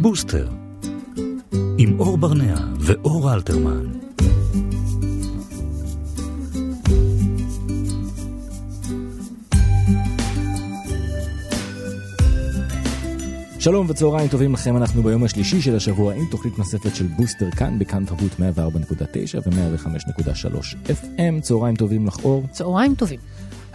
בוסטר, עם אור ברנע ואור אלתרמן. שלום וצהריים טובים לכם, אנחנו ביום השלישי של השבוע עם תוכנית נוספת של בוסטר כאן בכאן תרבות 104.9 ו-105.3 FM. צהריים טובים לך אור. צהריים טובים.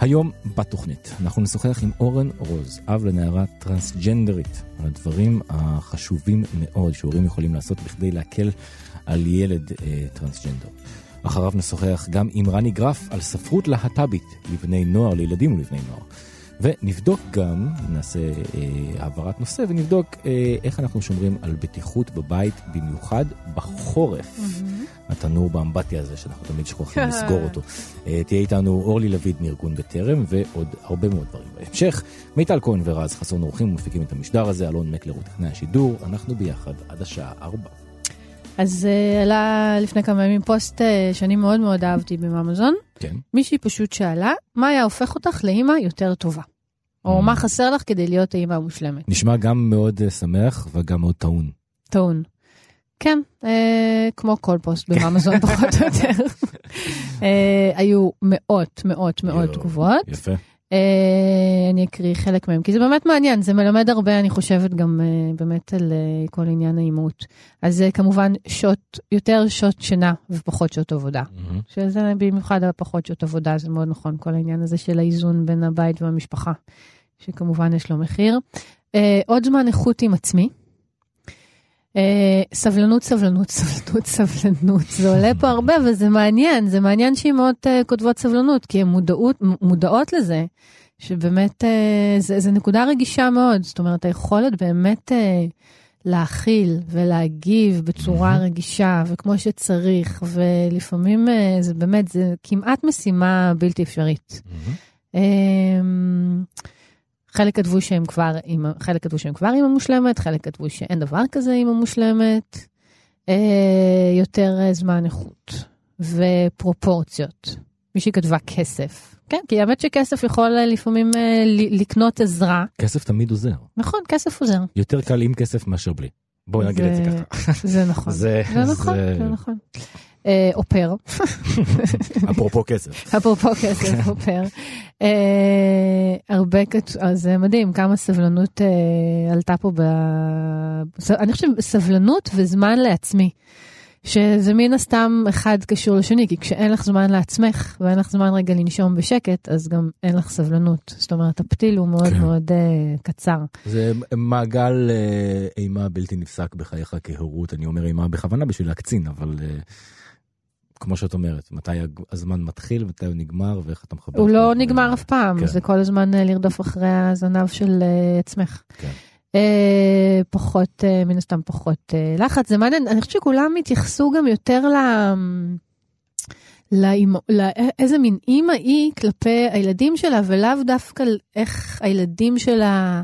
היום בתוכנית אנחנו נשוחח עם אורן רוז, אב לנערה טרנסג'נדרית, על הדברים החשובים מאוד שהורים יכולים לעשות בכדי להקל על ילד אה, טרנסג'נדר. אחריו נשוחח גם עם רני גרף על ספרות להט"בית לבני נוער, לילדים ולבני נוער. ונבדוק גם, נעשה אה, העברת נושא, ונבדוק אה, איך אנחנו שומרים על בטיחות בבית, במיוחד בחורף. Mm-hmm. התנור באמבטיה הזה, שאנחנו תמיד שוכחים לסגור אותו. אה, תהיה איתנו אורלי לויד מארגון בטרם, ועוד הרבה מאוד דברים בהמשך. מיטל כהן ורז חסון אורחים ומפיקים את המשדר הזה, אלון מקלר הוא טכנאי השידור, אנחנו ביחד עד השעה 4. אז uh, עלה לפני כמה ימים פוסט uh, שאני מאוד מאוד אהבתי בממזון. כן. מישהי פשוט שאלה, מה היה הופך אותך לאימא יותר טובה? או Mm. מה חסר לך כדי להיות האימא המושלמת? נשמע גם מאוד אה, שמח וגם מאוד טעון. טעון. כן, אה, כמו כל פוסט בממזון פחות או יותר. אה, היו מאות, מאות, מאות תגובות. יפה. אה, אני אקריא חלק מהם, כי זה באמת מעניין, זה מלמד הרבה, אני חושבת, גם אה, באמת על אה, כל עניין האימות. אז זה כמובן שעות, יותר שעות שינה ופחות שעות עבודה. מהמם. שזה במיוחד הפחות שעות עבודה, זה מאוד נכון, כל העניין הזה של האיזון בין הבית והמשפחה, שכמובן יש לו מחיר. אה, עוד זמן איכות עם עצמי. אה, סבלנות, סבלנות, סבלנות, סבלנות, זה עולה פה הרבה וזה מעניין, זה מעניין שאימהות אה, כותבות סבלנות, כי הן מודעות, מודעות לזה, שבאמת אה, זה, זה נקודה רגישה מאוד, זאת אומרת היכולת באמת אה, להכיל ולהגיב בצורה. רגישה וכמו שצריך, ולפעמים אה, זה באמת, זה כמעט משימה בלתי אפשרית. מהמם. חלק כתבו שהם כבר אימא, חלק כתבו שהם כבר אימא מושלמת, חלק כתבו שאין דבר כזה אימא מושלמת. אה, יותר אה, זמן איכות ופרופורציות. מישהי כתבה כסף. כן, כי האמת שכסף יכול אה, לפעמים אה, לקנות עזרה. כסף תמיד עוזר. נכון, כסף עוזר. יותר קל עם כסף מאשר בלי. בואי נגיד את זה ככה. זה נכון. זה, זה נכון, זה נכון. אה, אופר, אפרופו כסף. אפרופו כסף, אופר. אה, הרבה, כת- אז זה מדהים כמה סבלנות אה, עלתה פה ב... אני חושבת סבלנות וזמן לעצמי. שזה מן הסתם אחד קשור לשני, כי כשאין לך זמן לעצמך ואין לך זמן רגע לנשום בשקט, אז גם אין לך סבלנות. זאת אומרת, הפתיל הוא מאוד כן. מאוד uh, קצר. זה מעגל אה, אימה בלתי נפסק בחייך כהורות, אני אומר אימה בכוונה בשביל להקצין, אבל אה, כמו שאת אומרת, מתי הזמן מתחיל, מתי הוא נגמר ואיך אתה מחבר. הוא לא זה. נגמר אף פעם, כן. זה כל הזמן אה, לרדוף אחרי הזנב של אה, עצמך. כן. אה, פחות, אה, מן הסתם פחות אה, לחץ, זה מעניין, אני חושבת שכולם התייחסו גם יותר ל... לאימא, לאיזה מין אימא היא כלפי הילדים שלה, ולאו דווקא איך הילדים שלה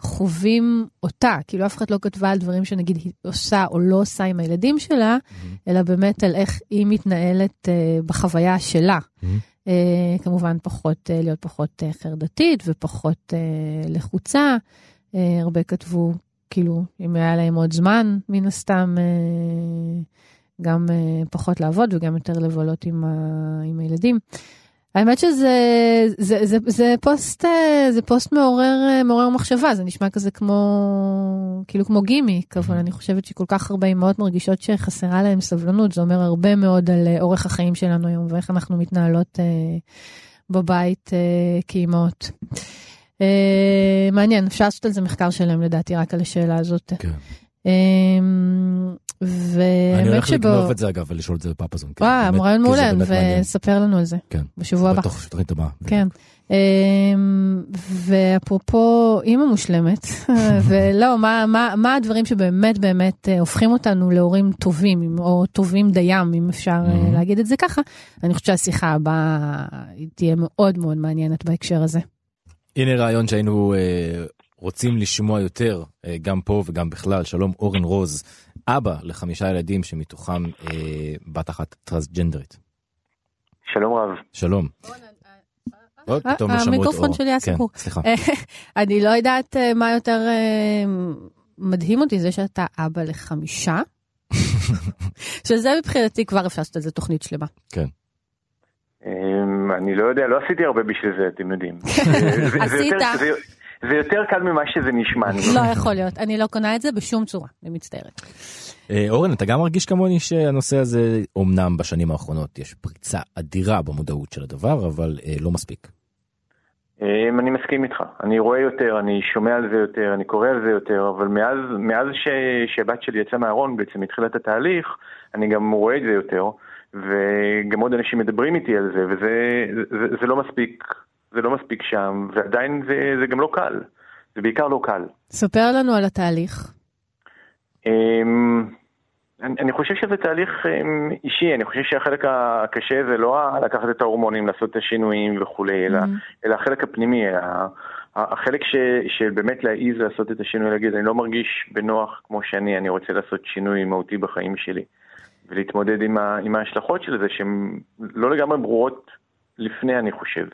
חווים אותה. כאילו אף אחד לא כתבה על דברים שנגיד היא עושה או לא עושה עם הילדים שלה, מהמם. אלא באמת על איך היא מתנהלת אה, בחוויה שלה. מהמם. אה, כמובן פחות, אה, להיות פחות אה, חרדתית ופחות אה, לחוצה. אה, הרבה כתבו, כאילו, אם היה להם עוד זמן, מן הסתם, אה, גם אה, פחות לעבוד וגם יותר לבלות עם, ה, עם הילדים. האמת שזה זה, זה, זה פוסט, אה, זה פוסט מעורר, אה, מעורר מחשבה, זה נשמע כזה כמו, כאילו כמו גימיק, אבל אני חושבת שכל כך הרבה אמהות מרגישות שחסרה להם סבלנות, זה אומר הרבה מאוד על אה, אורך החיים שלנו היום ואיך אנחנו מתנהלות אה, בבית אה, כאימהות. אה, מעניין, אפשר לעשות על זה מחקר שלם לדעתי, רק על השאלה הזאת. כן. אה, אני והאמת הולך שבו... לגנוב את זה אגב ולשאול את זה בפאפזון. כי וואי, באמת- רעיון מעולה. וספר לנו על זה כן. בשבוע הבא. בתוך התוכנית הבאה. כן. אמ, ואפרופו אימא מושלמת, ולא, מה, מה, מה הדברים שבאמת באמת אה, הופכים אותנו להורים טובים, או טובים דיים, אם אפשר אה, Mhm. להגיד את זה ככה, אני חושבת שהשיחה הבאה היא תהיה מאוד מאוד מעניינת בהקשר הזה. הנה רעיון שהיינו אה, רוצים לשמוע יותר, גם פה וגם בכלל. שלום, אורן רוז, אבא לחמישה ילדים שמתוכם אה, בת אחת טרנסג'נדרית. שלום רב. שלום. עוד פתאום שמעו את אור. המיקרופון שלי היה כן, סגור. סליחה. אני לא יודעת אה, מה יותר, אה, מדהים אותי זה שאתה אבא לחמישה, שזה מבחינתי כבר אפשר לעשות על זה תוכנית שלמה. כן. אמ, אני לא יודע, לא עשיתי הרבה בשביל זה, אתם יודעים. עשית. זה- יותר קל ממה שזה נשמע. לא יכול להיות, אני לא קונה את זה בשום צורה, אני מצטערת. אה, אורן, אתה גם מרגיש כמוני שהנושא הזה, אומנם בשנים האחרונות יש פריצה אדירה במודעות של הדבר, אבל אה, לא מספיק. אמ, אני מסכים איתך, אני רואה יותר, אני שומע על זה יותר, אני קורא על זה יותר, אבל מאז, מאז ש, שהבת שלי יצאה מהארון, בעצם התחילה את התהליך, אני גם רואה את זה יותר, וגם עוד אנשים מדברים איתי על זה, וזה זה, זה לא מספיק, זה לא מספיק שם, ועדיין זה, זה גם לא קל, זה בעיקר לא קל. ספר לנו על התהליך. אמ, אני, אני חושב שזה תהליך אמ, אישי, אני חושב שהחלק הקשה זה לא לקחת את ההורמונים, לעשות את השינויים וכולי, אלא, Mhm. אלא החלק הפנימי, ה- החלק ש, של באמת להעיז לעשות את השינוי, להגיד, אני לא מרגיש בנוח כמו שאני, אני רוצה לעשות שינוי מהותי בחיים שלי, ולהתמודד עם, ה, עם ההשלכות של זה, שהן לא לגמרי ברורות לפני, אני חושב.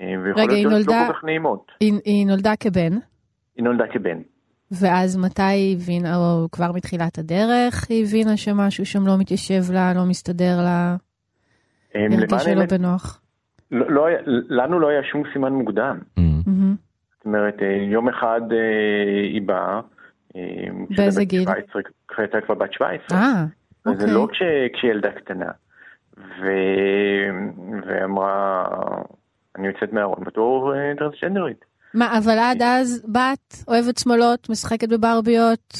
אה, רגע, היא לא נולדה- כל כך נעימות. היא, היא נולדה כבן, היא נולדה כבן. ואז מתי היא הבינה, או כבר מתחילת הדרך, היא הבינה שמשהו שם לא מתיישב לה, לא מסתדר לה, אה, היא הרגישה לא בנוח. לא, לא, לנו לא היה שום סימן מוקדם. אה, מהמם. זאת אומרת, אה, יום אחד היא באה. אה, באיזה גיל? 17, כשהייתה כבר בת 17. אה, זה אוקיי. לא כש, כשהיא ילדה קטנה. ו... ואמרה, אני יוצאת מהארון בתור אה, טרנסג'נדרית. מה, אבל עד אז בת, אוהבת שמלות, משחקת בברביות,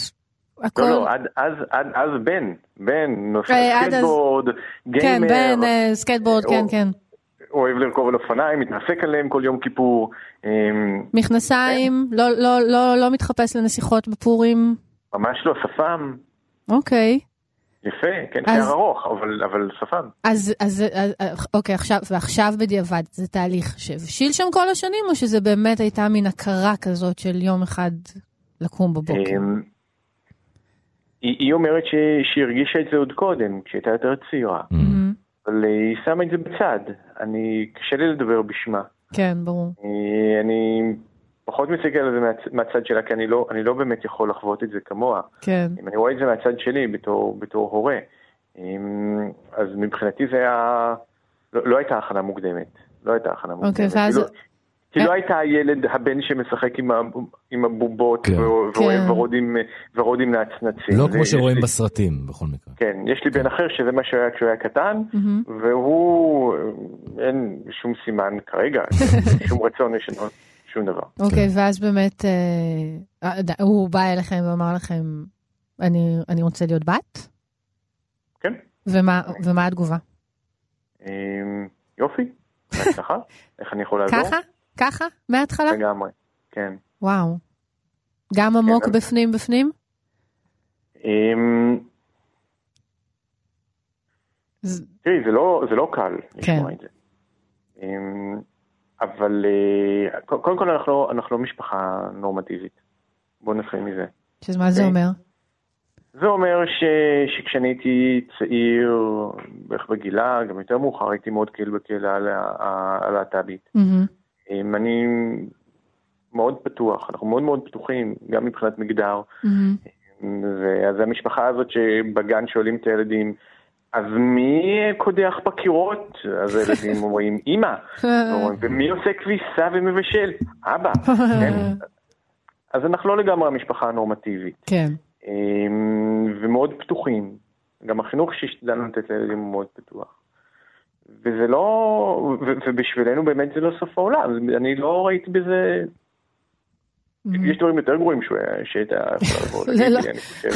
הכל. לא, לא, עד, אז, עד אז בן, בן, נוסע אה, סקייטבורד, כן, גיימר, בן, אה, סקייטבורד, כן, או- כן. אוהב לרכוב על אופניים, מתנשק עליהם כל יום כיפור. אה, מכנסיים, לא, לא, לא, לא מתחפש לנסיכות בפורים. ממש לא, שפם. אוקיי. יפה, כן, אז- שיער ארוך, אבל, אבל שפם. אז, אז, אז אוקיי, עכשיו, ועכשיו בדיעבד, זה תהליך שהבשיל שם כל השנים, או שזה באמת הייתה מין הכרה כזאת של יום אחד לקום בבוקר? אמ, היא, היא אומרת ש, שהיא הרגישה את זה עוד קודם, כשהייתה יותר צעירה, מהמם. אבל היא שמה את זה בצד. אני, קשה לי לדבר בשמה. כן, ברור. אני, אני פחות מסתכל על זה מהצ, מהצד שלה, כי אני לא, אני לא באמת יכול לחוות את זה כמוה. כן. אם אני רואה את זה מהצד שלי בתור, בתור הורה, אמ, אז מבחינתי זה היה, לא, לא הייתה הכנה מוקדמת. לא הייתה הכנה מוקדמת. אוקיי, ואז- כי לא, כי לא הייתה הילד, הבן שמשחק עם, הבובות כן. כן. ורוד עם, ורוד עם נצנצים. לא כמו שרואים בסרטים, בכל מקרה. כן, יש לי בן אחר שזה מה שהיה כשהוא היה קטן. והוא, אין שום סימן כרגע, שום רצון לשנות שום דבר. אוקיי, ואז באמת, אה, אה, הוא בא אליכם ואמר לכם, אני, אני רוצה להיות בת? כן, ומה, ומה התגובה? אמ, יופי, בהצלחה, איך אני יכול לעזור? ככה? ככה? מההתחלה? לגמרי, כן. וואו. גם עמוק אבל- בפנים בפנים? אמ, תראי, זה לא, זה לא קל לשמוע כן. את זה. אמ, אבל אה, קודם כל אנחנו, אנחנו לא משפחה נורמטיבית. בואו נתחיל מזה. שמה זה אוקיי. אומר? זה אומר ש... שכשאני הייתי צעיר, בערך בגילה, גם יותר מאוחר, הייתי מאוד קהיל בקהילה הלהט"בית. אמ, אני מאוד פתוח, אנחנו מאוד מאוד פתוחים, גם מבחינת מגדר. מהמם. ואז המשפחה הזאת שבגן שואלים את הילדים, אז מי קודח בקירות? אז הילדים אומרים, אמא. ומי עושה כביסה ומבשל? אבא. כן? אז אנחנו לא לגמרי המשפחה הנורמטיבית. כן. אמ, ומאוד פתוחים. גם החינוך שהשתדלנו לתת לילדים הוא מאוד פתוח. וזה לא, ובשבילנו באמת זה לא סוף העולם, אני לא ראיתי בזה. יש דברים יותר גרועים שהייתה יכולה להגיד לא- לי, אני חושב.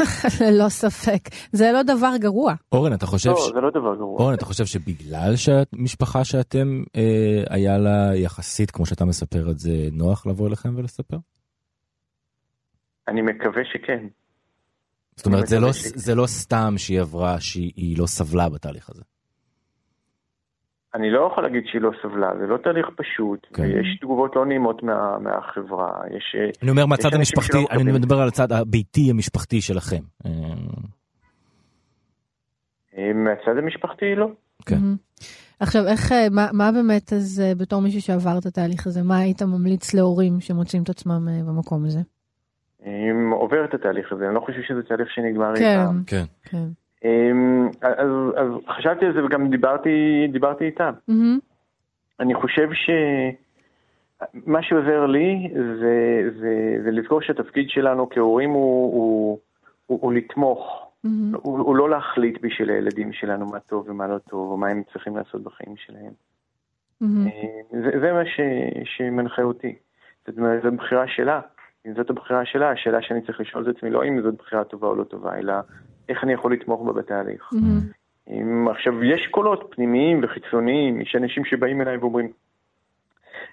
ללא ספק. זה לא דבר גרוע. אורן, אתה חושב לא. זה לא דבר גרוע. אורן, אתה חושב שבגלל שהמשפחה שאתם, אה, היה לה יחסית, כמו שאתה מספר את זה, נוח לבוא אליכם ולספר? אני מקווה שכן. זאת אומרת, זה לא, זה לא סתם שהיא עברה, שהיא לא סבלה בתהליך הזה. אני לא יכול להגיד שהיא לא סבלה, זה לא תהליך פשוט, כן. ויש תגובות לא נעימות מה, מהחברה, יש... אה, אני אומר מהצד המשפחתי, אני מקבלים. מדבר על הצד הביתי המשפחתי שלכם. אה, אה, מהצד המשפחתי לא. כן. מהמם. עכשיו, איך, מה, מה באמת, אז בתור מישהו שעבר את התהליך הזה, מה היית ממליץ להורים שמוצאים את עצמם במקום הזה? אמ, עובר את התהליך הזה, אני לא חושב שזה תהליך שנגמר כן, פעם. כן. כן. אמ, אז, אז חשבתי על זה וגם דיברתי, דיברתי איתם. מהמם. אני חושב שמה שעוזר לי זה, זה, זה לזכור שהתפקיד שלנו כהורים הוא, הוא, הוא, הוא לתמוך, מהמם. הוא, הוא לא להחליט בשביל הילדים שלנו מה טוב ומה לא טוב, או מה הם צריכים לעשות בחיים שלהם. אה, זה, זה מה ש, שמנחה אותי. זאת אומרת, זו בחירה שלה. אם זאת הבחירה שלה, השאלה שאני צריך לשאול את עצמי לא אם זאת בחירה טובה או לא טובה, אלא איך אני יכול לתמוך בה בתהליך. מהמם. אם, עכשיו, יש קולות פנימיים וחיצוניים, יש אנשים שבאים אליי ואומרים,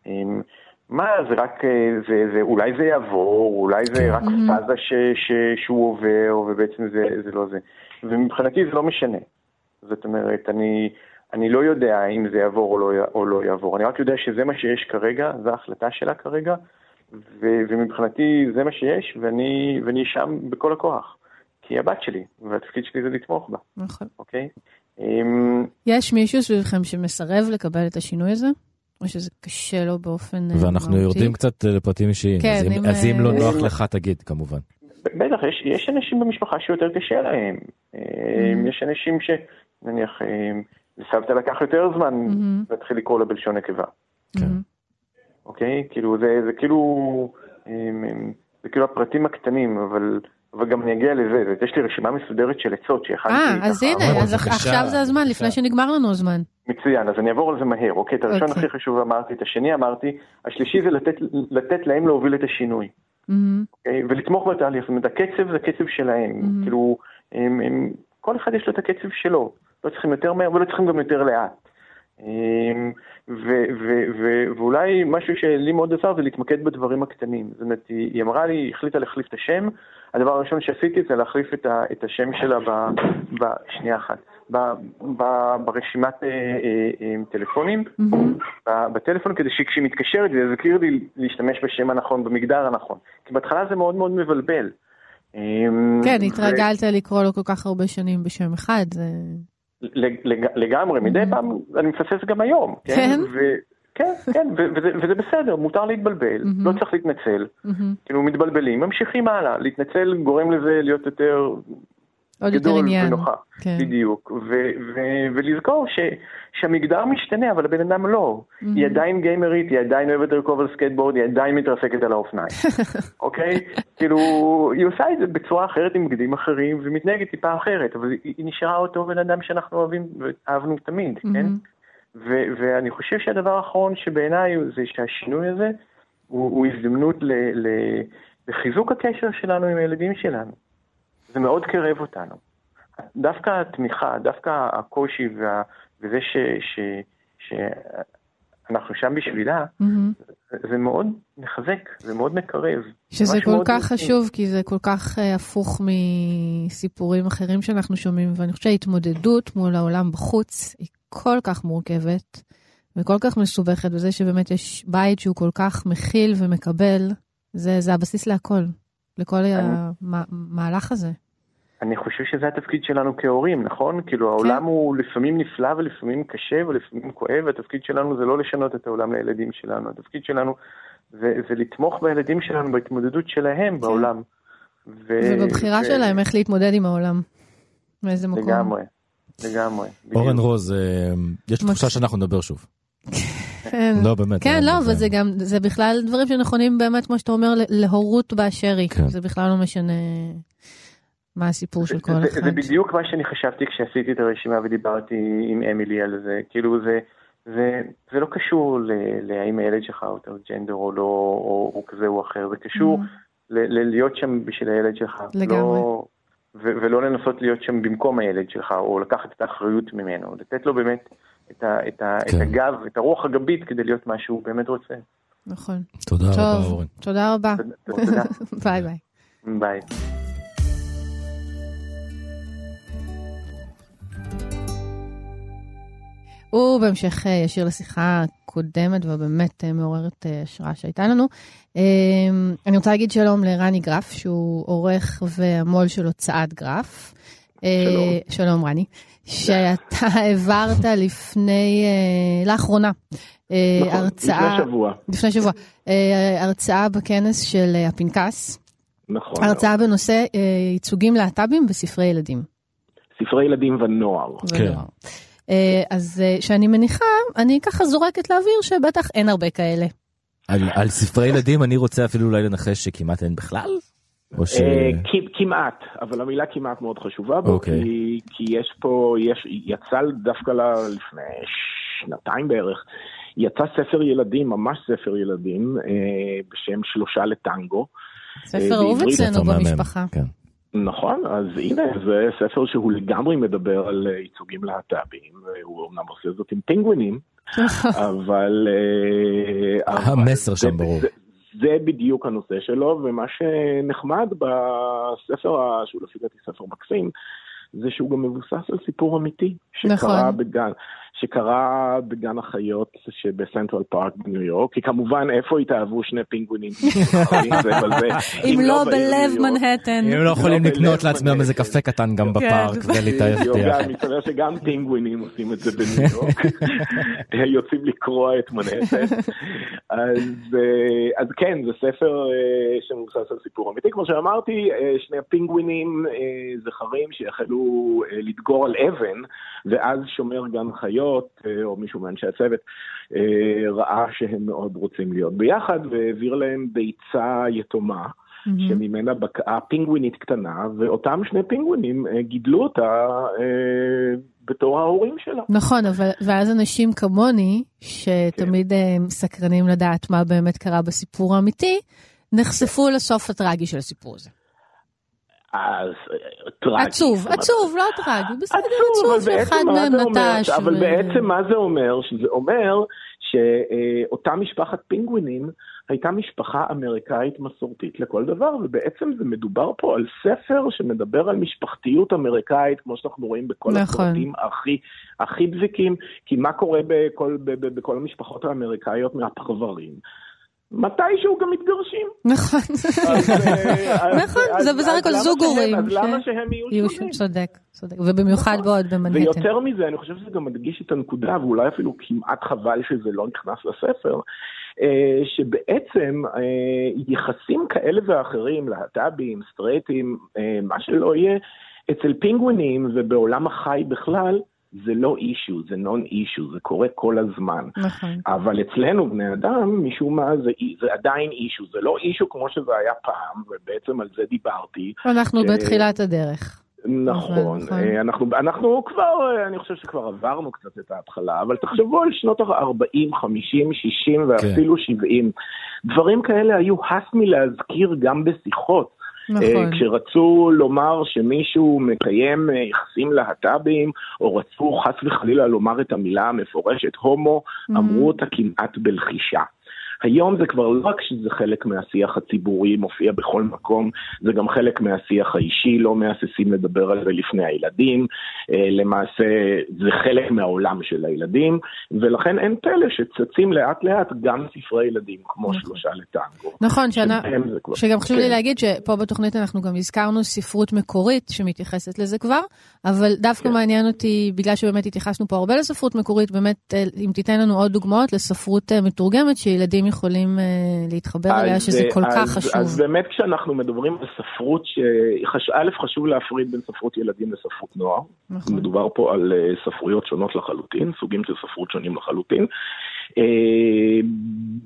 אמ, מה, זה רק, אה, זה, זה, אולי זה יעבור, אולי זה רק מהמם. פאזה ש, ש, שהוא עובר, ובעצם זה, זה לא זה. ומבחינתי זה לא משנה. זאת אומרת, אני, אני לא יודע אם זה יעבור או לא, או לא יעבור, אני רק יודע שזה מה שיש כרגע, זו ההחלטה שלה כרגע, ו, ומבחינתי זה מה שיש, ואני, ואני שם בכל הכוח. כי היא הבת שלי, והתפקיד שלי זה לתמוך בה, נכון. אוקיי? אמ, יש מישהו סביבכם שמסרב לקבל את השינוי הזה? או שזה קשה לו באופן אה, ואנחנו מהותי? יורדים קצת אה, לפרטים אישיים. כן, אז אם- אז אם לא אה, נוח לך, תגיד, כמובן. בטח, יש, יש אנשים במשפחה שיותר קשה להם. Mm-hmm. Mm-hmm. יש אנשים ש... נניח, אה, לסבתא לקח יותר זמן Mm-hmm. להתחיל לקרוא לה בלשון נקבה, מהמם. אוקיי? כאילו, זה, זה כאילו... זה כאילו הפרטים הקטנים, אבל... אבל גם אני אגיע לזה, יש לי רשימה מסודרת של עצות שהכנתי אה, אז. הנה, אז עכשיו זה הזמן. לפני שנגמר לנו הזמן. מצוין, אז אני אעבור על זה מהר, אוקיי? את הראשון אוקיי. הכי חשוב אמרתי, את השני אמרתי, השלישי זה לתת, לתת להם להוביל את השינוי. אוקיי? ולתמוך בתהליך, זאת אומרת, הקצב זה הקצב שלהם. כאילו, כל אחד יש לו את הקצב שלו, לא צריכים יותר מהר ולא צריכים גם יותר לאט. אמ, ו- ו- ו- ואולי משהו שלי מאוד עזר זה להתמקד בדברים הקטנים. זאת אומרת, היא, היא אמרה לי, היא החליטה להחליף את השם, הדבר הראשון שעשיתי זה להחליף את, ה- את השם שלה ב... ב שנייה אחת. ב- ב- ברשימת אה, אה, אה, טלפונים. ב- בטלפון, כדי שכשהיא מתקשרת זה יזכיר לי להשתמש בשם הנכון, במגדר הנכון. כי בהתחלה זה מאוד מאוד מבלבל. אמ, כן, ו- התרגלת לקרוא לו כל כך הרבה שנים בשם אחד, זה... לג- לג- לגמרי, מדי Mhm. פעם אני מפספס גם היום. כן? כן, כן, ו- וזה, וזה בסדר, מותר להתבלבל, Mhm. לא צריך להתנצל. מהמם. כאילו מתבלבלים, ממשיכים הלאה, להתנצל גורם לזה להיות יותר עוד גדול עניין. ונוחה. כן. בדיוק, ו- ו- ולזכור ש- שהמגדר משתנה, אבל הבן אדם לא. Mhm. היא עדיין גיימרית, היא עדיין אוהבת לרכוב על סקייטבורד, היא עדיין מתרסקת על האופניים, אוקיי? כאילו, היא עושה את זה בצורה אחרת עם בגדים אחרים, ומתנהגת טיפה אחרת, אבל היא, היא נשארה אותו בן אדם שאנחנו אוהבים ואהבנו תמיד, כן? מהמם. ו- ואני חושב שהדבר האחרון שבעיניי זה שהשינוי הזה הוא, הוא הזדמנות ל- ל- לחיזוק הקשר שלנו עם הילדים שלנו. זה מאוד קרב אותנו. דווקא התמיכה, דווקא הקושי וה, וזה ש, ש, שאנחנו שם בשבילה, מהמם. זה, זה מאוד מחזק, זה מאוד מקרב. שזה כל כך אינטימי. חשוב, כי זה כל כך אה, הפוך מסיפורים אחרים שאנחנו שומעים, ואני חושבת שההתמודדות מול העולם בחוץ היא כל כך מורכבת וכל כך מסובכת, וזה שבאמת יש בית שהוא כל כך מכיל ומקבל, זה, זה הבסיס להכל, לכל המהלך הזה. אני חושב שזה התפקיד שלנו כהורים, נכון? כאילו העולם הוא לפעמים נפלא ולפעמים קשה ולפעמים כואב, והתפקיד שלנו זה לא לשנות את העולם לילדים שלנו, התפקיד שלנו זה, זה לתמוך בילדים שלנו בהתמודדות שלהם בעולם. ו- ובבחירה ו- שלהם איך להתמודד עם העולם. מאיזה מקום. לגמרי, לגמרי. בדיוק. אורן רוז, אה, יש תחושה שאנחנו נדבר שוב. כן. לא, באמת. כן, לא, זה- אבל זה גם, זה בכלל דברים שנכונים באמת, כמו שאתה אומר, להורות באשר היא. כן. זה בכלל לא משנה מה הסיפור של כל זה, אחד. זה בדיוק מה שאני חשבתי כשעשיתי את הרשימה ודיברתי עם אמילי על זה. כאילו זה, זה, זה לא קשור ל- להאם הילד שלך הוא טרנסג'נדר או לא, או, או כזה או אחר, זה קשור ל- ל- להיות שם בשביל הילד שלך. לגמרי. לא, ו- ולא לנסות להיות שם במקום הילד שלך, או לקחת את האחריות ממנו. לתת לו באמת את, ה, את, ה, כן. את הגב, את הרוח הגבית כדי להיות מה שהוא באמת רוצה. נכון. תודה רבה, טוב, אורן. תודה רבה. תודה. ביי ביי. ביי. ובהמשך אה, ישיר לשיחה הקודמת והבאמת אה, מעוררת אה, השראה שהייתה לנו. אה, אני רוצה להגיד שלום לרני גרף, שהוא עורך והמו"ל של הוצאת גרף. אה, שלום רני. שאתה העברת לפני, לאחרונה, אה, נכון, הרצאה, לפני שבוע. לפני שבוע, אה, הרצאה בכנס של הפנקס. נכון. הרצאה בנושא אה, ייצוגים להט"בים בספרי ילדים. ספרי ילדים ונוער. ונוער. אה, אז אה, שאני מניחה, אני ככה זורקת לאוויר שבטח אין הרבה כאלה. על, על ספרי ילדים אני רוצה אפילו אולי לנחש שכמעט אין בכלל? או ש... אה, כ- כמעט, אבל המילה כמעט מאוד חשובה בו, אוקיי. כי, כי יש פה, יש, יצא דווקא ל- לפני שנתיים בערך, יצא ספר ילדים, ממש ספר ילדים, אה, בשם שלושה לטנגו. ספר אהוב אצלנו במשפחה. כן. נכון, אז הנה, זה ספר שהוא לגמרי מדבר על אה, ייצוגים להט"בים, והוא אמנם עושה זאת עם פינגווינים, אבל... אה, אבל המסר זה- שם ברור. זה, זה בדיוק הנושא שלו, ומה שנחמד בספר, שהוא לפי דעתי ספר מקסים, זה שהוא גם מבוסס על סיפור אמיתי, שקרה נכון. בגן, שקרה בגן החיות שבסנטרל פארק בניו יורק, כי כמובן איפה התאהבו שני פינגווינים, אם לא בלב. מנהטן. הם לא יכולים בלב לקנות לעצמם. איזה קפה קטן גם בפארק כן. ולהתאהב בדיוק, ביחד. מסתבר שגם פינגווינים עושים את זה בניו יורק, יוצאים לקרוע את מנהטן. אז, אה, כן, זה ספר אה, שמבוסס על סיפור אמיתי. כמו שאמרתי, אה, שני הפינגווינים זכרים שהחלו אה, לדגור על אבן, ואז שומר גן חיות, אה, או מישהו מאנשי הצוות, אה, ראה שהם מאוד רוצים להיות ביחד, והעביר להם ביצה יתומה. מהמם. שממנה בקעה פינגווינית קטנה, ואותם שני פינגווינים אה, גידלו אותה אה, בתור ההורים שלה. נכון, אבל ואז אנשים כמוני, שתמיד אה, סקרנים לדעת מה באמת קרה בסיפור האמיתי, נחשפו לסוף הטרגי של הסיפור הזה. אז טרגי. עצוב, אומרת, עצוב, לא טרגי, בסדר, עצוב, אבל עצוב שאחד בעצם מה מהם? נטש. אבל ו- בעצם מה זה אומר? שזה אומר שאותה משפחת פינגווינים הייתה משפחה אמריקאית מסורתית לכל דבר, ובעצם זה מדובר פה על ספר שמדבר על משפחתיות אמריקאית, כמו שאנחנו רואים בכל נכון. הסרטים הכי, הכי דביקים, כי מה קורה בכל, בכל המשפחות האמריקאיות מהפרברים? מתישהו גם מתגרשים. נכון, אה, נכון, אז- זה בסך הכל למה זוג הורים אז למה ש- שהם יהיו שונים? צודק, צודק, ובמיוחד נכון. בעוד במנהטן. ויותר מזה, אני חושב שזה גם מדגיש את הנקודה, ואולי אפילו כמעט חבל שזה לא נכנס לספר, אה, שבעצם אה, יחסים כאלה ואחרים, להט"בים, סטרייטים, אה, מה שלא יהיה, אצל פינגווינים ובעולם החי בכלל, זה לא אישו, זה נון אישו, זה קורה כל הזמן. נכון. אבל אצלנו, בני אדם, משום מה זה, זה עדיין אישו, זה לא אישו כמו שזה היה פעם, ובעצם על זה דיברתי. אנחנו ש- בתחילת הדרך. נכון, נכון. אה, אנחנו, אנחנו כבר, אה, אני חושב שכבר עברנו קצת את ההתחלה, אבל תחשבו על שנות ה-40, 50, 60 ואפילו 70. דברים כאלה היו הס מלהזכיר גם בשיחות. נכון. אה, כשרצו לומר שמישהו מקיים אה, יחסים להט"בים, או רצו חס וחלילה לומר את המילה המפורשת הומו, אמרו אותה כמעט בלחישה. היום זה כבר לא רק שזה חלק מהשיח הציבורי, מופיע בכל מקום, זה גם חלק מהשיח האישי, לא מהססים לדבר על זה לפני הילדים, אה, למעשה זה חלק מהעולם של הילדים, ולכן אין פלא שצצים לאט לאט גם ספרי ילדים, כמו שלושה לטנגו. נכון, שנה, זה כבר- שגם חשוב לי כן. להגיד שפה בתוכנית אנחנו גם הזכרנו ספרות מקורית שמתייחסת לזה כבר, אבל דווקא כן. מעניין אותי, בגלל שבאמת התייחסנו פה הרבה לספרות מקורית, באמת אה, אם תיתן לנו עוד דוגמאות לספרות אה, מתורגמת שילדים יכולים אה, להתחבר אליה, שזה אז- כל אז- כך חשוב. אז באמת כשאנחנו מדברים על ספרות, ש... א', חשוב להפריד בין ספרות ילדים לספרות נוער. נכון. מדובר פה על אה, ספרויות שונות לחלוטין, סוגים של ספרות שונים לחלוטין. אה,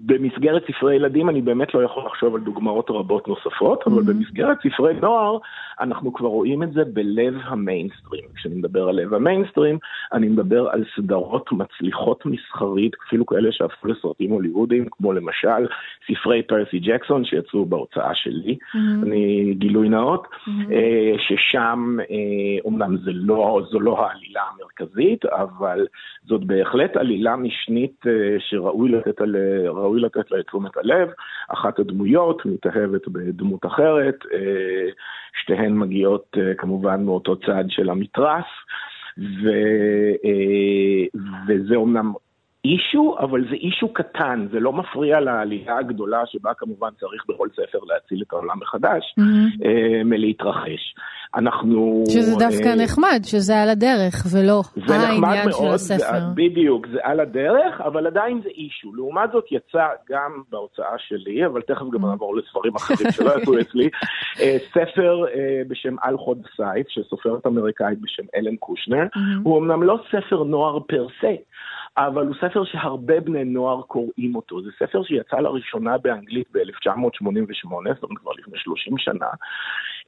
במסגרת ספרי ילדים אני באמת לא יכול לחשוב על דוגמאות רבות נוספות, אבל במסגרת ספרי נוער אנחנו כבר רואים את זה בלב המיינסטרים. כשאני מדבר על לב המיינסטרים, אני מדבר על סדרות מצליחות מסחרית, אפילו כאלה שהפכו לסרטים הוליוודיים, כמו למשל ספרי פרסי ג'קסון שיצאו בהוצאה שלי, אני גילוי נאות, אה, ששם אה, אומנם זה לא, זו לא העלילה המרכזית, אבל זאת בהחלט עלילה משנית אה, שראוי לתת, על, לתת לה את תשומת הלב. אחת הדמויות מתאהבת בדמות אחרת, אה, שתיהן מגיעות אה, כמובן מאותו צד של המתרס, ו, אה, וזה אומנם אישו, אבל זה אישו קטן, זה לא מפריע לעלייה הגדולה שבה כמובן צריך בכל ספר להציל את העולם מחדש, מהמם. אה, מלהתרחש. אנחנו... שזה דווקא אה, נחמד, שזה על הדרך, ולא העניין של הספר. זה נחמד מאוד, בדיוק, זה על הדרך, אבל עדיין זה אישו. לעומת זאת יצא גם בהוצאה שלי, אבל תכף גם mm. נעבור לספרים אחרים שלא יצאו אצלי, אה, ספר אה, בשם על חוד סייף, של סופרת אמריקאית בשם אלן קושנר. Mm-hmm. הוא אמנם לא ספר נוער פר סה, אבל הוא ספר שהרבה בני נוער קוראים אותו. זה ספר שיצא לראשונה באנגלית ב-1988, זאת אומרת כבר לפני 30 שנה,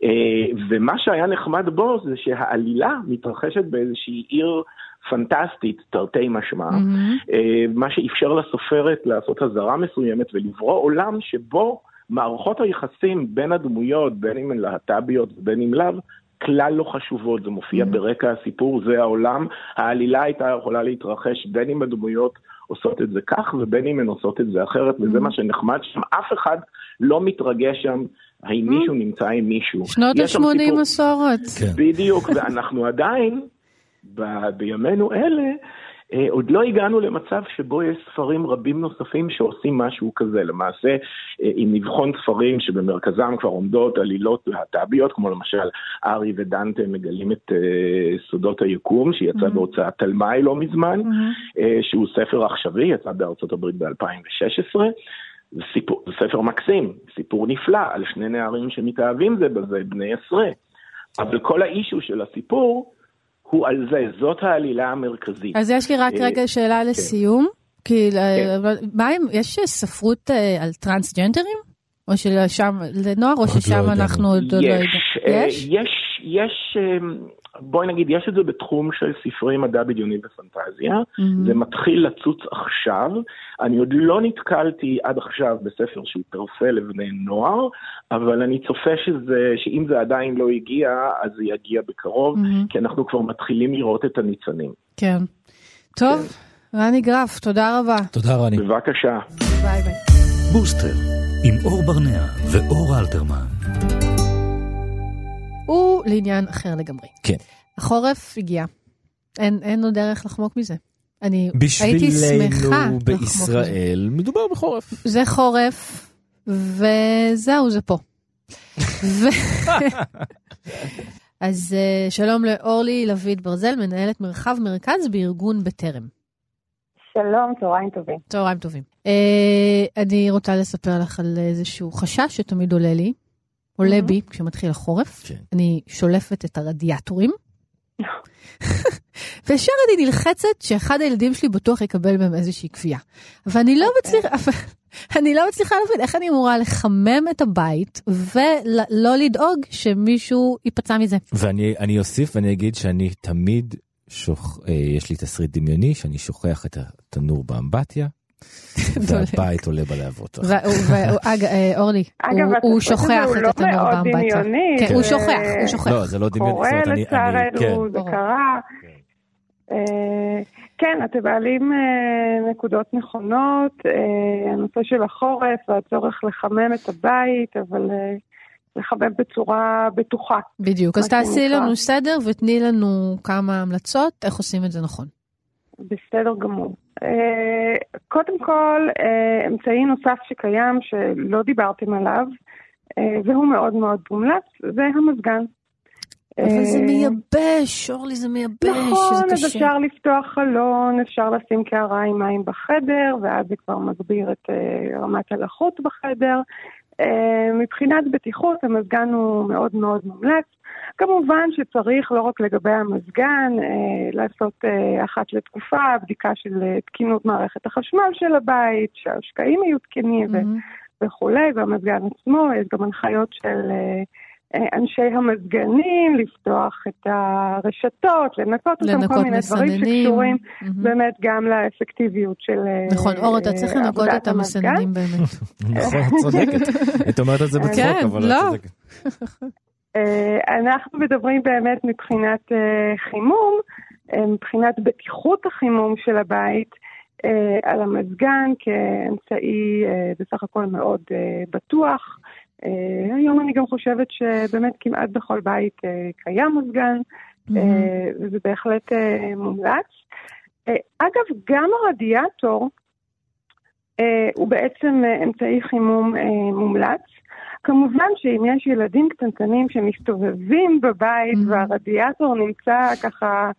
אה, ומה שהיה נחמד בו זה שהעלילה מתרחשת באיזושהי עיר פנטסטית, תרתי משמע, mm-hmm. מה שאפשר לסופרת לעשות אזהרה מסוימת ולברוא עולם שבו מערכות היחסים בין הדמויות, בין אם הן להט"ביות ובין אם לאו, כלל לא חשובות, זה מופיע mm-hmm. ברקע הסיפור, זה העולם. העלילה הייתה יכולה להתרחש בין אם הדמויות עושות את זה כך ובין אם הן עושות את זה אחרת, וזה mm-hmm. מה שנחמד שם. אף אחד לא מתרגש שם האם mm-hmm. מישהו נמצא עם מישהו. שנות ה-80 מסורת. כן. בדיוק, ואנחנו עדיין, ב- בימינו אלה, עוד לא הגענו למצב שבו יש ספרים רבים נוספים שעושים משהו כזה. למעשה, אה, אם נבחון ספרים שבמרכזם כבר עומדות עלילות להט"ביות, כמו למשל ארי ודנטה מגלים את אה, סודות היקום, שיצא mm-hmm. בהוצאת תלמי לא מזמן, mm-hmm. שהוא ספר עכשווי, יצא בארצות הברית ב-2016. זה, סיפור, זה ספר מקסים, סיפור נפלא על שני נערים שמתאהבים זה בזה, בני עשרה. אבל כל האישו של הסיפור הוא על זה, זאת העלילה המרכזית. אז יש לי רק אה, רגע שאלה כן. לסיום. כי, כן. מה אם, יש ספרות אה, על טרנסג'נדרים? או ששם, לנוער, או ששם לא אנחנו עוד לא יודעים? יש? יש, יש, בואי נגיד, יש את זה בתחום של ספרי מדע בדיוני ופנטזיה, mm-hmm. זה מתחיל לצוץ עכשיו. אני עוד לא נתקלתי עד עכשיו בספר שהוא פרסה לבני נוער, אבל אני צופה שזה, שאם זה עדיין לא הגיע, אז זה יגיע בקרוב, mm-hmm. כי אנחנו כבר מתחילים לראות את הניצנים. כן. טוב, כן. רני גרף, תודה רבה. תודה רני. בבקשה. ביי ביי. בוסטר, עם אור ברנע ואור אלתרמן. הוא לעניין אחר לגמרי. כן. החורף הגיע. אין, אין עוד דרך לחמוק מזה. אני הייתי שמחה בשבילנו בישראל מדובר בחורף. זה חורף, וזהו, זה פה. ו... אז uh, שלום לאורלי לויד ברזל, מנהלת מרחב מרכז בארגון בטרם. שלום, צהריים טובים. צהריים טובים. Uh, אני רוצה לספר לך על איזשהו חשש שתמיד עולה לי, עולה. בי כשמתחיל החורף, כן. אני שולפת את הרדיאטורים. וישר אני נלחצת שאחד הילדים שלי בטוח יקבל בהם איזושהי כפייה. ואני לא אוקיי. מצליחה, אני לא מצליחה להבין איך אני אמורה לחמם את הבית ולא לדאוג שמישהו ייפצע מזה. ואני אוסיף ואני אגיד שאני תמיד, שוכ... אה, יש לי תסריט דמיוני שאני שוכח את התנור באמבטיה, והבית עולה בלהבות. אה, אורלי, הוא שוכח את התנור באמבטיה. כן, הוא שוכח, הוא שוכח. לא, זה לא דמיוני. קורה לצערנו, זה קרה. אה, כן, אתם מעלים אה, נקודות נכונות, הנושא של החורף והצורך לחמם את הבית, אבל לחמם בצורה בטוחה. בדיוק, אז תעשי לנו סדר ותני לנו כמה המלצות, איך עושים את זה נכון. בסדר גמור. אה, קודם כל, אה, אמצעי נוסף שקיים, שלא דיברתם עליו, אה, והוא מאוד מאוד מומלץ, זה המזגן. אבל זה מייבש, אורלי, זה מייבש, נכון, זה קשה. נכון, אז אפשר לפתוח חלון, אפשר לשים קערה עם מים בחדר, ואז זה כבר מגביר את רמת הלחות בחדר. מבחינת בטיחות, המזגן הוא מאוד מאוד מומלץ. כמובן שצריך לא רק לגבי המזגן, אה, לעשות אה, אחת לתקופה בדיקה של אה, תקינות מערכת החשמל של הבית, שהשקעים יהיו תקינים mm-hmm. וכולי, והמזגן עצמו, יש גם הנחיות של... אה, אה אנשי המזגנים, לפתוח את הרשתות, לנקות אותם, כל מיני מסננים. דברים שקשורים mm-hmm. באמת גם לאפקטיביות של נכון, אור, אתה צריך לנקות את המסננים באמת. נכון, את צודקת. היית אומרת את זה בצחוק, כן, אבל לא. את צודקת. אה, אנחנו מדברים באמת מבחינת אה, חימום, אה, מבחינת בטיחות החימום של הבית, על המזגן כאמצעי בסך הכל מאוד בטוח. היום אני גם חושבת שבאמת כמעט בכל בית קיים מזגן, mm-hmm. וזה בהחלט מומלץ. אגב, גם הרדיאטור הוא בעצם אמצעי חימום מומלץ. כמובן שאם יש ילדים קטנטנים שמסתובבים בבית. והרדיאטור נמצא ככה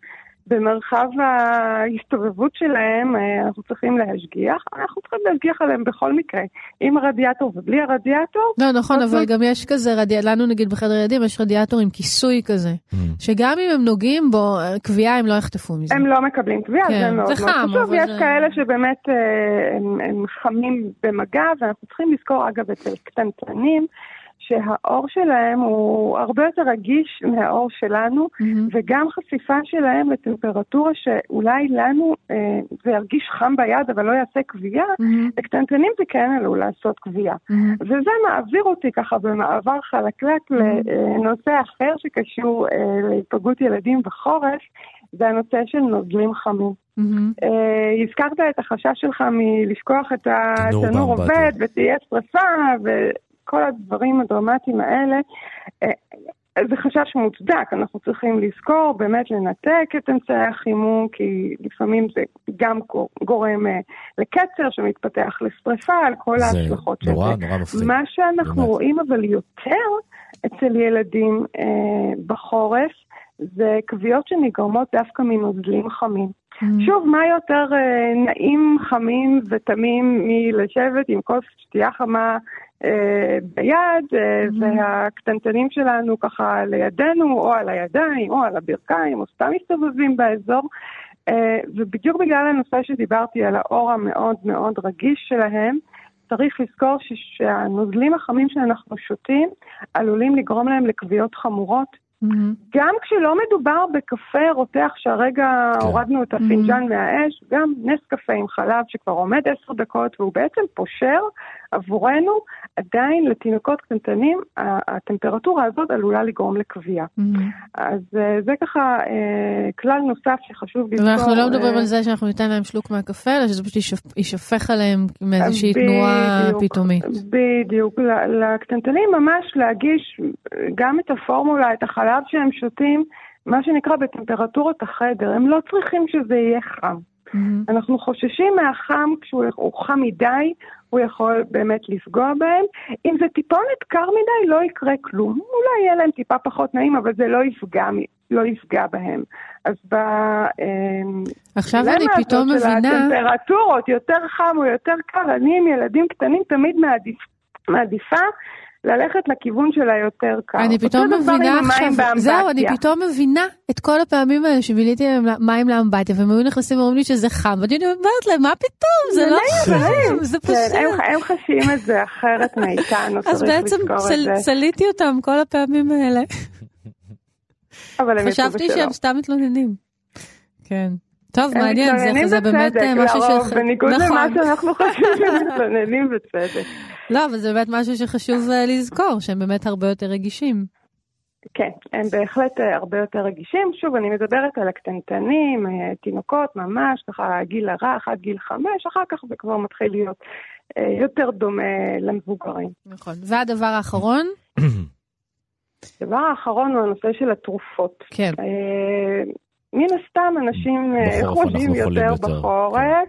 במרחב ההסתובבות שלהם, אה, אנחנו צריכים להשגיח. אנחנו צריכים להשגיח עליהם בכל מקרה, עם הרדיאטור ובלי הרדיאטור. לא, נכון, אבל לא... גם יש כזה, רדי... לנו נגיד בחדר ילדים, יש רדיאטור עם כיסוי כזה, mm. שגם אם הם נוגעים בו, קביעה הם לא יחטפו מזה. הם לא מקבלים קביעה, כן, זה מאוד מאוד חשוב. יש זה... כאלה שבאמת אה, הם, הם חמים במגע, ואנחנו צריכים לזכור, אגב, אצל קטנטנים, שהאור שלהם הוא הרבה יותר רגיש מהאור שלנו, mm-hmm. וגם חשיפה שלהם לטמפרטורה שאולי לנו אה, זה ירגיש חם ביד אבל לא יעשה כווייה, mm-hmm. לקטנטנים זה כן עלול לעשות כווייה. Mm-hmm. וזה מעביר אותי ככה במעבר חלקלק mm-hmm. לנושא אחר שקשור אה, להיפגעות ילדים בחורף, זה הנושא של נוזלים חמים. Mm-hmm. Uh, הזכרת את החשש שלך מלשכוח את התנור עובד ותהיה שרפה, כל הדברים הדרמטיים האלה, אה, זה חשש מוצדק, אנחנו צריכים לזכור באמת לנתק את אמצעי החימום, כי לפעמים זה גם גורם אה, לקצר שמתפתח לשרפה, על כל ההשלכות של זה. נורא, נורא מפחיד. מה שאנחנו באמת. רואים אבל יותר אצל ילדים אה, בחורף, זה כוויות שנגרמות דווקא מנוזלים חמים. Mm. שוב, מה יותר אה, נעים, חמים ותמים מלשבת עם כוס שתייה חמה אה, ביד, אה, mm-hmm. והקטנטנים שלנו ככה לידינו, או על הידיים, או על הברכיים, או סתם מסתובבים באזור. ובדיוק בגלל הנושא שדיברתי על האור המאוד מאוד רגיש שלהם, צריך לזכור שהנוזלים החמים שאנחנו שותים עלולים לגרום להם לכוויות חמורות. גם כשלא מדובר בקפה רותח שהרגע כן. הורדנו את הפינג'אן mm-hmm. מהאש, גם נס קפה עם חלב שכבר עומד עשר דקות והוא בעצם פושר עבורנו, עדיין לתינוקות קטנטנים הטמפרטורה הזאת עלולה לגרום לכוויה. Mm-hmm. אז אה, זה ככה אה, כלל נוסף שחשוב לזכור. ואנחנו לא מדברים אה, על זה שאנחנו ניתן להם שלוק מהקפה, אלא שזה פשוט יישפך עליהם מאיזושהי תנועה פתאומית. בדיוק, לקטנטנים ממש להגיש גם את הפורמולה, את החלב. שהם שותים, מה שנקרא בטמפרטורות החדר, הם לא צריכים שזה יהיה חם. Mm-hmm. אנחנו חוששים מהחם, כשהוא חם מדי, הוא יכול באמת לפגוע בהם. אם זה טיפונת קר מדי, לא יקרה כלום. אולי יהיה להם טיפה פחות נעים, אבל זה לא יפגע, לא יפגע בהם. אז ב... אמ, עכשיו אני פתאום מבינה... הטמפרטורות, יותר חם או יותר קר, אני עם ילדים קטנים תמיד מעדיף, מעדיפה ללכת לכיוון של היותר קר. אני פתאום מבינה עכשיו, זהו, אני פתאום מבינה את כל הפעמים האלה שביליתי מים לאמבטיה, והם היו נכנסים ואומרים לי שזה חם, ואני אומרת להם, מה פתאום, זה לא חם, זה כן, פשוט. הם חשים את זה אחרת מאיתנו, צריך לזכור את זה. אז בעצם צליתי אותם כל הפעמים האלה. חשבתי שהם סתם מתלוננים. כן. טוב, מעניין, זה באמת אה, משהו ש... בניגוד למה נכון. שאנחנו חושבים שהם מתלוננים בצדק. לא, אבל זה באמת משהו שחשוב אה, לזכור, שהם באמת הרבה יותר רגישים. כן, הם בהחלט אה, הרבה יותר רגישים. שוב, אני מדברת על הקטנטנים, תינוקות ממש, ככה גיל הרך עד גיל חמש, אחר כך זה כבר מתחיל להיות יותר דומה למבוגרים. נכון. והדבר האחרון? הדבר האחרון הוא הנושא של התרופות. כן. מן הסתם אנשים אה, חושבים יותר בחורף,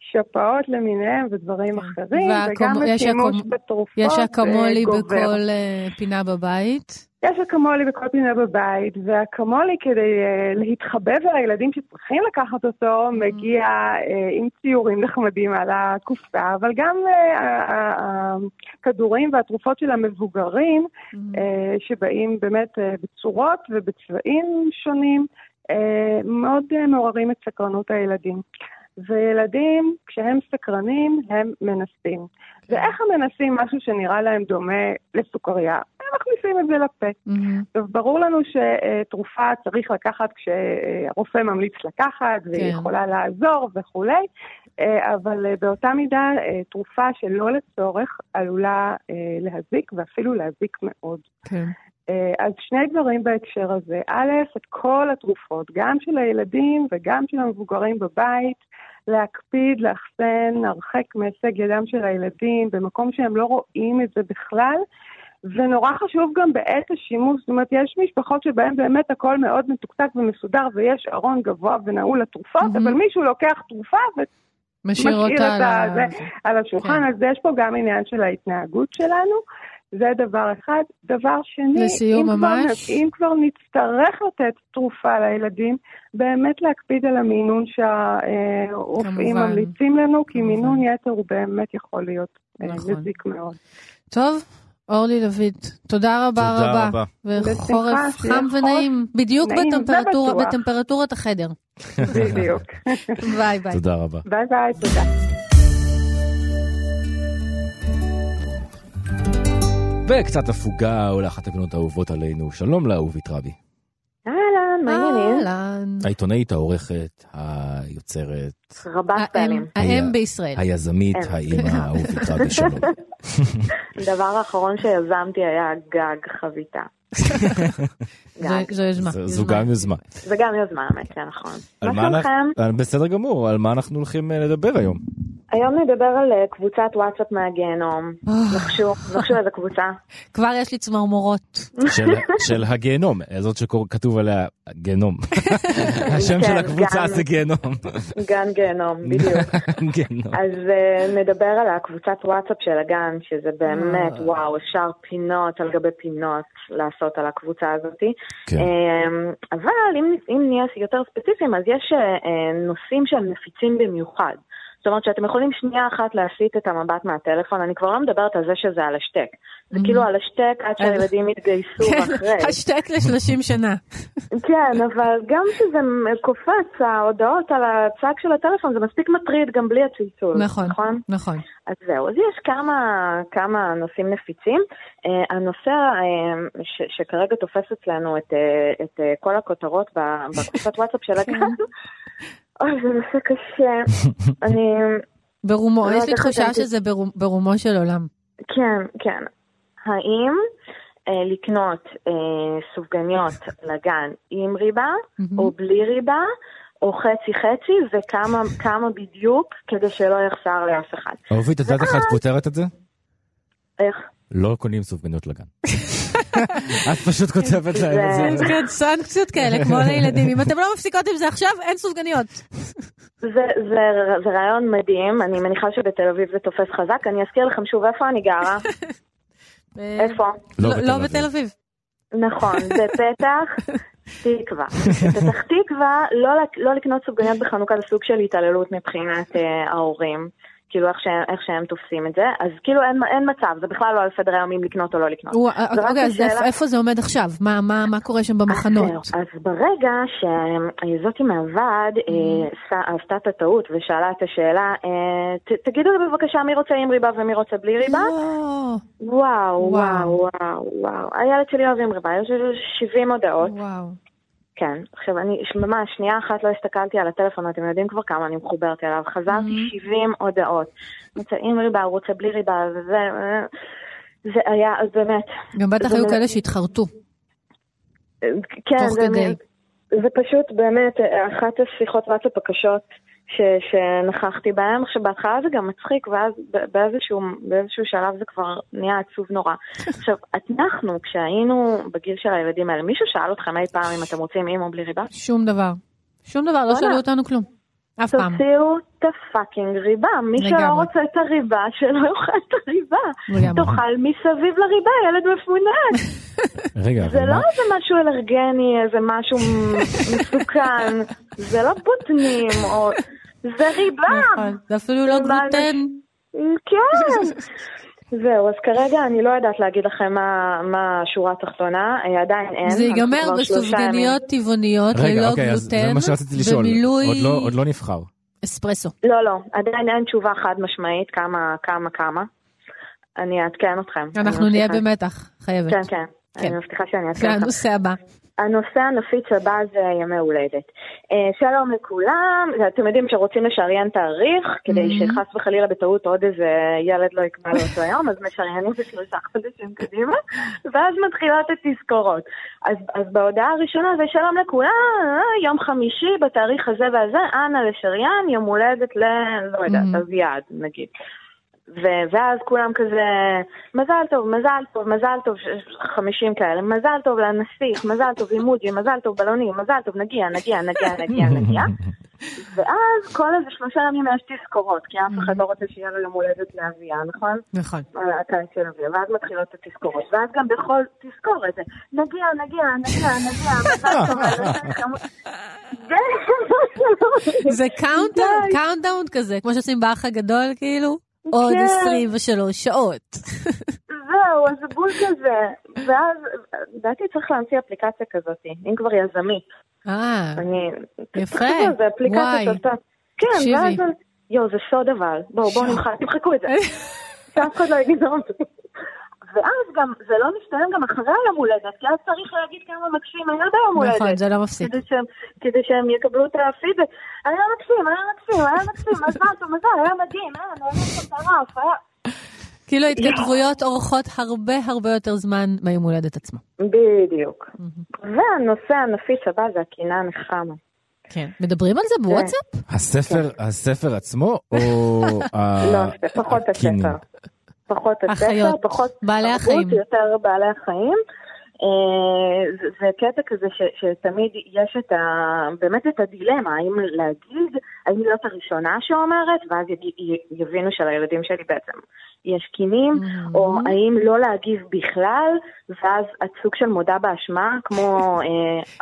שפעות למיניהם ודברים אחרים, וגם השימוש בתרופות יש אקמולי בכל אה, פינה בבית. יש אקמולי בכל פינה בבית, והאקמולי כדי uh, להתחבב על הילדים שצריכים לקחת אותו, mm. מגיע uh, עם ציורים נחמדים על הקופסה, אבל גם הכדורים uh, והתרופות של המבוגרים, mm. uh, שבאים באמת uh, בצורות ובצבעים שונים, אה, מאוד אה, מעוררים את סקרנות הילדים. וילדים, כשהם סקרנים, הם מנסים. כן. ואיך הם מנסים משהו שנראה להם דומה לסוכריה? הם מכניסים את זה לפה. Mm-hmm. עכשיו, ברור לנו שתרופה צריך לקחת כשהרופא ממליץ לקחת, והיא כן. יכולה לעזור וכולי, אה, אבל באותה מידה, תרופה שלא לצורך עלולה להזיק, ואפילו להזיק מאוד. כן. אה, אז שני דברים בהקשר הזה. א', את כל התרופות, גם של הילדים וגם של המבוגרים בבית, להקפיד, לאחסן הרחק מהישג ידם של הילדים, במקום שהם לא רואים את זה בכלל. ונורא חשוב גם בעת השימוש, זאת אומרת, יש משפחות שבהן באמת הכל מאוד מתוקתק ומסודר ויש ארון גבוה ונעול לתרופות, mm-hmm. אבל מישהו לוקח תרופה ו... משאיר אותה על, ה... על השולחן, כן. אז יש פה גם עניין של ההתנהגות שלנו. זה דבר אחד. דבר שני, לסיום אם ממש. כבר, אם כבר נצטרך לתת תרופה לילדים, באמת להקפיד על המינון שהרופאים. ממליצים לנו, כי כמובן. מינון יתר הוא באמת יכול להיות אה, נכון. מזיק מאוד. טוב, אורלי לויט, תודה רבה תודה רבה. רבה. וחורף חם ונעים, בדיוק נעים בטמפרטורה, ובטוח. בטמפרטורת החדר. בדיוק. ביי ביי. תודה רבה. ביי ביי, תודה. וקצת הפוגה או לאחת הפינות האהובות עלינו. שלום לאהובית רבי. אהלן, מה העניינים? אהלן. העיתונאית, העורכת, היוצרת, רבת פעלים. האם בישראל. היזמית. האימא, אהובית רבי, שלום. הדבר האחרון שיזמתי היה גג חביתה. זו-. זו יוזמה. זו- זו. גם יוזמה. זה גם יוזמה, האמת, כן, נכון. על מה. שלומכם? בסדר גמור, על מה אנחנו הולכים אה, לדבר היום? היום נדבר על אה, קבוצת וואטסאפ מהגיהנום. אה, נחשו, נחשו איזה קבוצה. כבר יש לי צמרמורות. של- הגיהנום, זאת שכתוב עליה גיהנום. השם של כן, הקבוצה. זה גיהנום. גן גיהנום, בדיוק. אז uh, נדבר על הקבוצת וואטסאפ של הגן, שזה באמת. וואו, אפשר פינות על גבי פינות לעשות על הקבוצה הזאתי. כן. אמ, אבל אם, אם נהיה יותר ספציפיים, אז יש אה, נושאים שהם נפיצים במיוחד. זאת אומרת שאתם יכולים שנייה אחת להסיט את המבט מהטלפון, אני כבר לא מדברת על זה שזה על השתק. זה Mhm. כאילו על השתק עד שהילדים יתגייסו כן, אחרי. השטק ל-30 שנה. כן, אבל גם כשזה קופץ, ההודעות על הצג של הטלפון, זה מספיק מטריד גם בלי הצלצול. נכון, נכון? נכון. אז זהו, אז יש כמה, כמה נושאים נפיצים. Uh, הנושא uh, ש, שכרגע תופס אצלנו את, uh, את uh, כל הכותרות ב- בקבוצת וואטסאפ של הגן, אוי, זה נושא קשה. אני, ברומו, לא יש לי תחושה שזה ברו- ברומו של עולם. כן, כן. האם uh, לקנות uh, סופגניות לגן עם ריבה, או בלי ריבה, או חצי חצי, וכמה כמה בדיוק, כדי שלא יחסר לאף אחד. אהובית, את יודעת איך את פותרת את זה? איך? לא קונים סופגניות לגן. את פשוט כותבת להם את זה. כן, סנקציות כאלה, כמו לילדים. אם אתם לא מפסיקות עם זה עכשיו, אין סופגניות. זה, זה, זה רעיון מדהים, אני מניחה שבתל אביב זה תופס חזק. אני אזכיר לכם שוב איפה אני גרה. איפה? לא לא בתל לא אביב. בתל אביב. נכון, בפתח תקווה. בפתח תקווה, לא, לא לקנות סופגניות בחנוכה זה סוג של התעללות מבחינת אה, ההורים. כאילו איך שהם, איך שהם תופסים את זה, אז כאילו אין, אין מצב, זה בכלל לא על סדר היום אם לקנות או לא לקנות. הוא- רק רגע, אז השאלה- איפה- זה עומד עכשיו? מה- מה מה קורה שם אז במחנות? זהו, אז ברגע שזאתי מהוועד אה, עשה- עשתה את הטעות ושאלה את השאלה, אה, ת- תגידו לי בבקשה מי רוצה עם ריבה ומי רוצה בלי ריבה? לא, וואו, וואו. וואו, וואו, וואו. הילד שלי אוהב עם ריבה, יש 70 הודעות. וואו. כן. עכשיו, אני ממש שנייה אחת לא הסתכלתי על הטלפון, אתם יודעים כבר כמה אני מחוברת אליו. חזרתי 70 הודעות. רוצה עם ריבה, הוא רוצה בלי ריבה, וזה... זה היה, אז באמת. גם בטח היו כאלה שהתחרטו. כן, תוך זה, כדי. זה פשוט באמת אחת השיחות וואטסאפ הקשות ש, שנכחתי בהן. עכשיו בהתחלה זה גם מצחיק, ואז באיזשהו, באיזשהו שלב זה כבר נהיה עצוב נורא. עכשיו, אנחנו, כשהיינו בגיל של הילדים האלה, מישהו שאל אתכם אי פעם אם אתם רוצים עם או בלי ריבה? שום דבר. שום דבר, לא. שאלו אותנו כלום. אף פעם. תוציאו את הפאקינג ריבה. מי שלא. רוצה את הריבה, שלא יאכל את הריבה. לגמרי. תאכל מסביב לריבה, ילד מפונק. רגע, זה לא מה... איזה משהו אלרגני, איזה משהו מסוכן, זה לא בוטנים, או... זה ריבה! נכון. זה אפילו לא גלוטן. כן! זהו, אז כרגע אני לא יודעת להגיד לכם מה, מה השורה התחתונה, אה, עדיין אין. זה ייגמר בסופגניות טבעוניות רגע, ללא אוקיי, גלוטן, זה מה שרציתי לשאול. במילוי עוד לא- עוד לא נבחר. אספרסו. לא, לא, עדיין אין תשובה חד משמעית, כמה, כמה, כמה. אני אעדכן אתכם. אנחנו נהיה. במתח, חייבת. כן, כן. כן. אני מבטיחה שאני זה אעדכן אתכם. הנושא הבא. הנושא הנפיץ הבא זה ימי הולדת. אה, שלום לכולם, אתם יודעים שרוצים לשריין תאריך, כדי Mhm. שחס וחלילה בטעות עוד איזה ילד לא יקבע לאותו יום, אז משריינים בשלושה חודשים קדימה, ואז מתחילות התזכורות. אז, אז בהודעה הראשונה זה שלום לכולם, אה, יום חמישי בתאריך הזה והזה, אנא לשריין, יום הולדת ל... לא יודעת, Mhm. אביעד נגיד. ואז כולם כזה, מזל טוב, מזל טוב, מזל טוב, ש- חמישים כאלה, מזל טוב לנסיך, מזל טוב אימוג'י, מזל טוב בלונים, מזל טוב, נגיע, נגיע, נגיע, נגיע, נגיע. ואז כל איזה שלושה ימים יש תזכורות, כי אף אחד לא רוצה שיהיה לו יום הולדת לאביה, נכון? נכון. הקיץ של אביה, ואז מתחילות התזכורות, ואז גם בכל תזכורת נגיע, נגיע, נגיע, נגיע, מזל טוב, לנסיך, חמוד." זה countdown כזה, כמו שעושים באח הגדול, כאילו? עוד כן. 23 שעות. זהו, אז בול כזה. ואז, לדעתי צריך להמציא אפליקציה כזאת, אם כבר יזמית. אה. יפה. זה אפליקציה. שעושה... כן. ואז... יואו, זה סוד אבל. בואו, בואו נמחק, תמחקו את זה. שאף אחד לא יגיד. ואז גם, זה לא מסתיים גם אחרי היום הולדת, כי אז צריך להגיד כמה מקסים היה ביום הולדת. נכון, זה לא מפסיק. כדי שהם, כדי שהם יקבלו את הפידבק. היה מקסים, היה מקסים, היה מקסים, מזל טוב, מזל, היה מדהים, היה נהנה מטורף, היה... כאילו ההתכתבויות אורכות הרבה הרבה יותר זמן מהיום הולדת עצמו. בדיוק. והנושא הנפיץ הבא זה הקינה הנחמה. כן. מדברים על זה בוואטסאפ? הספר, הספר עצמו, או לא, פחות? הספר. פחות הספר, פחות בעלי תרבות, החיים. יותר בעלי החיים. אה, זה- זה קטע כזה ש- שתמיד יש את ה... באמת את הדילמה, האם להגיד, האם להיות הראשונה שאומרת, ואז י- יבינו שלילדים שלי בעצם יש קינים, Mm-hmm. או האם לא להגיב בכלל, ואז את סוג של מודה באשמה, כמו, אה,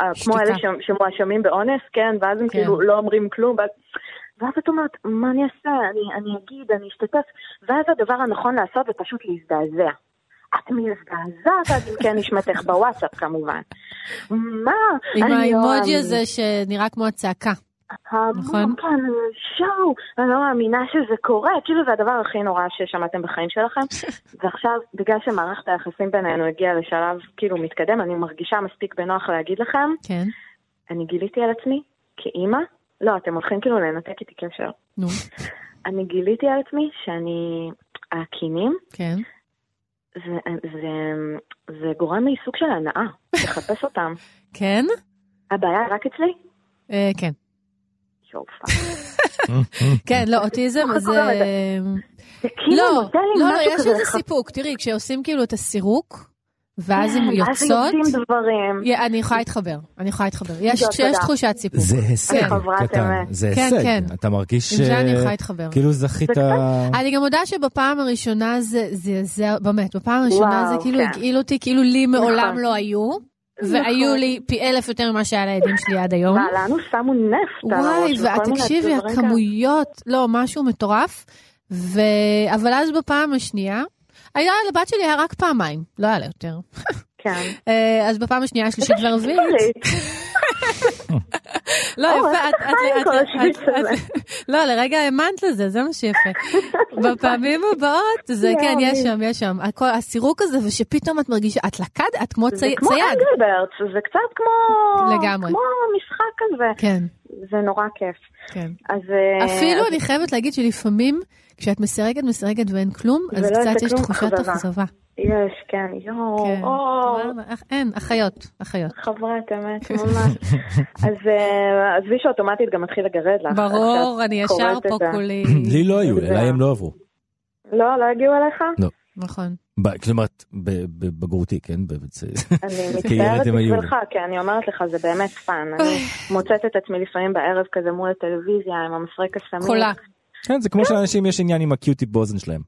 אה, כמו אלה. ש- שמואשמים באונס, כן, ואז הם כן. כאילו לא אומרים כלום, ואז... ואז את אומרת, מה אני אעשה? אני, אני אגיד, אני אשתתף. ואז הדבר הנכון לעשות זה פשוט להזדעזע. את מזדעזעת עד עמקי נשמתך בוואטסאפ כמובן. מה? עם לא האימוג'י מאמין. הזה שנראה כמו הצעקה. נכון. כאן שואו, אני לא מאמינה שזה קורה, כאילו זה הדבר הכי נורא ששמעתם בחיים שלכם. ועכשיו, בגלל שמערכת היחסים בינינו הגיעה לשלב כאילו מתקדם, אני מרגישה מספיק בנוח להגיד לכם, כן. אני גיליתי על עצמי כאימא, לא, אתם הולכים כאילו לנתק איתי קשר. נו, אני גיליתי על עצמי שאני, הקינים, כן. זה, זה, זה גורם לי סוג של הנאה, לחפש אותם. כן? הבעיה רק אצלי? אה, כן. כן, לא, אוטיזם זה... זה כאילו לא, נותן לי לא, לא, משהו יש כזה איזה. סיפוק. תראי, כשעושים כאילו את הסירוק, ואז הן כן, אז יוצאות, יוצאים דברים. אני יכולה להתחבר, אני יכולה להתחבר. יש. יש תחושת סיפוק. זה הישג חברת קטן, אמת. זה כן, הישג. כן. אתה מרגיש עם זה אני ש- יכולה להתחבר. כאילו זכית... אני גם מודה שבפעם הראשונה זה, זה, זה, באמת, בפעם הראשונה וואו, זה כאילו כן. הגעיל אותי, כאילו לי מעולם נכון. לא היו, והיו נכון. לי פי אלף יותר ממה שהיה לילדים שלי עד היום. מה, לנו שמו נפט וואי, ותקשיבי. הכמויות, לא, משהו מטורף. אבל אז בפעם השנייה, היה לבת שלי היה רק פעמיים, לא היה לה יותר. כן. אה, אז בפעם השנייה, השלישית והרביעית, לא, או, יפה, לא, לרגע האמנת לזה, זה מה שיפה. בפעמים הבאות, זה לא, כן, יש שם, יש שם. הסירוק הזה, ושפתאום את מרגישה, את לקד, את כמו זה צי- כמו צייד. ברדס, זה קצת כמו... לגמרי. כמו משחק כזה. כן, זה נורא כיף. כן. אז... אה, אפילו אני חייבת להגיד שלפעמים, כשאת מסרגת, מסרגת ואין כלום, אז קצת יש תחושת אכזבה. יש, כן, יואו, כן. או, אין, אחיות, אחיות. חברת אמת, ממש. אז אה, עזבי שאוטומטית גם מתחיל לגרד לך. ברור, אני ישר פה כולי. לי לא היו, אליי הם לא עברו. לא, לא הגיעו אליך? נכון. ב- כלומר, ב- בבגרותי, כן? אני מצטערת. בשבילך, כי אני אומרת לך, זה באמת fun. אני מוצאת את עצמי לפעמים בערב כזה מול הטלוויזיה עם המפרק הסמיך. קולה, כן, זה כמו שלאנשים יש עניין עם ה Q-tip באוזן שלהם.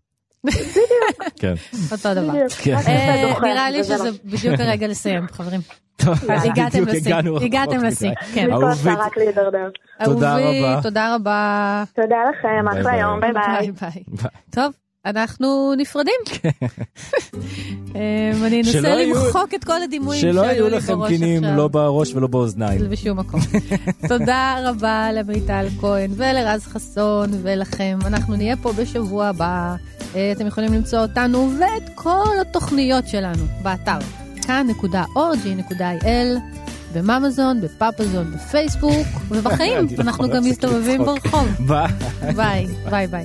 כן. אותו דבר. כן. אה, נראה לי שזה לא. בדיוק הרגע לסיים, חברים. הגעתם לשיא, הגעתם. לשיא, כן. להידרדר. תודה אהובית רבי. תודה רבה. תודה לכם, אחלה. יום. ביי. ביי. טוב, אנחנו נפרדים. אמ, אני לא אנסה יהיו- למחוק את כל הדימויים שלא שעלו היו לי לכם בראש קינים עכשיו. לא בראש ולא באוזניים. בשום מקום. תודה רבה למיטל כהן ולרז חסון ולכם. אנחנו נהיה פה בשבוע הבא. אה, אתם יכולים למצוא אותנו ואת כל התוכניות שלנו באתר כאן.org.il, באמזון, באפפזון, בפייסבוק ובחיים. לא אנחנו גם מסתובבים. ברחוב. ביי. ביי, ביי ביי.